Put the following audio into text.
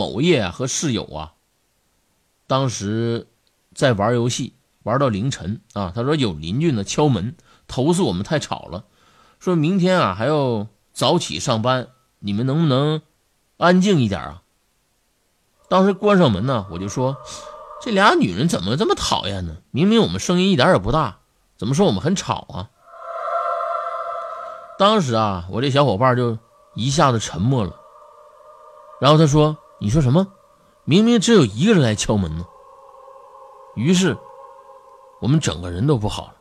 某夜和室友啊，当时在玩游戏，玩到凌晨啊。他说有邻居呢敲门投诉我们太吵了，说明天啊还要早起上班，你们能不能安静一点啊？当时关上门呢，我就说这俩女人怎么这么讨厌呢？明明我们声音一点也不大，怎么说我们很吵啊？当时啊，我这小伙伴就一下子沉默了，然后他说。你说什么？明明只有一个人来敲门呢。于是，我们整个人都不好了。